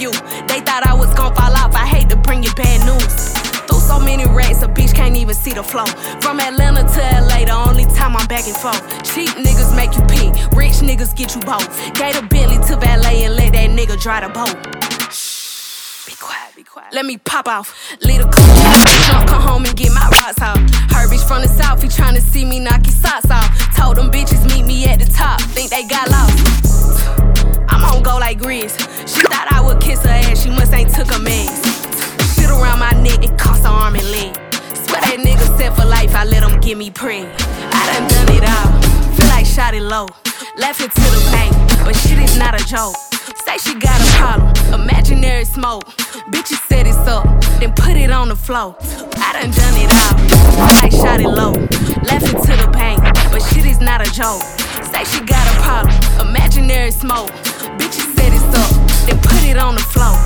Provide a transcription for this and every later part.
you. They thought I was gon' fall off, I hate to bring you bad news. Through so many racks, a bitch can't even see the flow. From Atlanta to LA, the only time I'm back and forth. Cheap niggas make you pick, rich niggas get you both. Gave a Bentley to valet and let that nigga dry the boat. Be quiet, be quiet. Let me pop off. Lead a jump, come home and get my rocks off. Her from the south, he tryna see me knock his socks off. Told them bitches meet me at the top, think they got lost. I'm on go like Grizz. She thought I would kiss her ass, she must ain't took a mess. Shit around my neck, it cost an arm and leg. Swear that nigga set for life, I let him get me preg. I done done it all, feel like shot it low. Left it to the bank, but shit is not a joke. Say she got a problem, imaginary smoke. Bitches set it up, then put it on the floor. I done done it all, feel like shot it low. Left it to the bank, but shit is not a joke. Say she got a problem, imaginary smoke. Bitches set it up, then put it on the floor.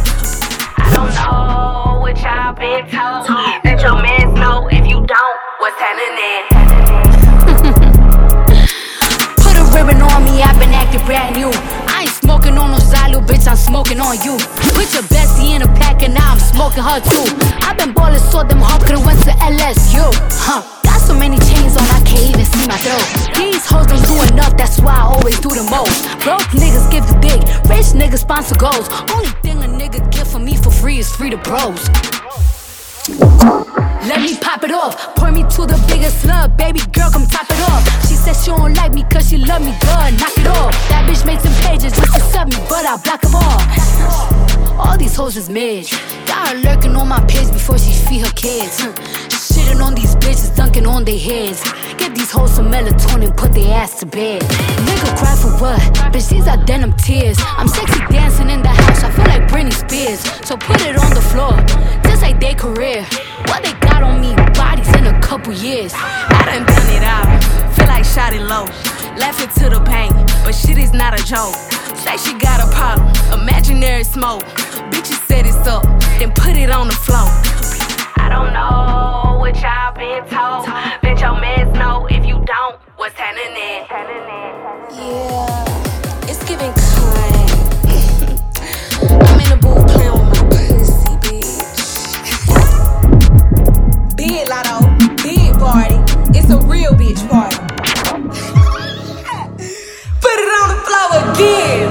I don't know what y'all been told. Let your mans know if you don't, what's happening. Put a ribbon on me, I've been acting brand new. I ain't smoking on no Zylu, bitch, I'm smoking on you. Put your bestie in a pack and now I'm smoking her too. I've been ballin' so them hard could've went to LSU. Huh. So many chains on, I can't even see my throat. These hoes don't do enough, that's why I always do the most. Broke niggas give the dick, rich niggas sponsor goals. Only thing a nigga get from me for free is free to bros. Let me pop it off. Pour me to the biggest slug. Baby girl, come top it off. She said she don't like me cause she love me good. Knock it off. That bitch made some pages just to sub me, but I block them off. All these hoes is mid. Got her lurking on my page before she feed her kids. Shitting on these bitches, dunking on their heads. Get these hoes some melatonin, put their ass to bed. Nigga cry for what? Bitch, these are denim tears. I'm sexy dancing in the house, I feel like Britney Spears. So put it on the floor, just like their career. What they got on me, bodies in a couple years. I done done it all, feel like shot it low. It to the pain, but shit is not a joke. Say she got a problem, imaginary smoke. Bitches set it up, then put it on the floor. I don't know what y'all been told. Bet your mans know if you don't, what's happening. Yeah, it's giving kind. I'm in the booth playing with my pussy, bitch. big lotto, big party. It's a real bitch party. Put it on the floor again,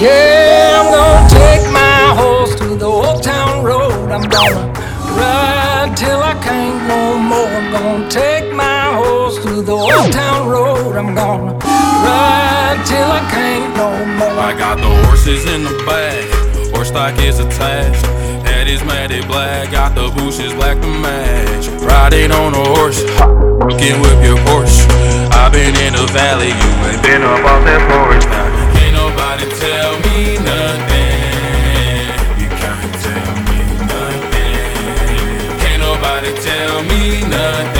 Yeah, I'm gonna take my horse to the old town road. I'm gonna ride till I can't no more. I'm gonna take my horse to the old town road. I'm gonna ride till I can't no more. I got the horses in the bag, horse stock is attached. Head is matted black, got the bushes black to match. Riding on a horse, looking with your horse. I've been in the valley, you ain't been up off that porch now. tell me nothing.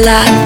La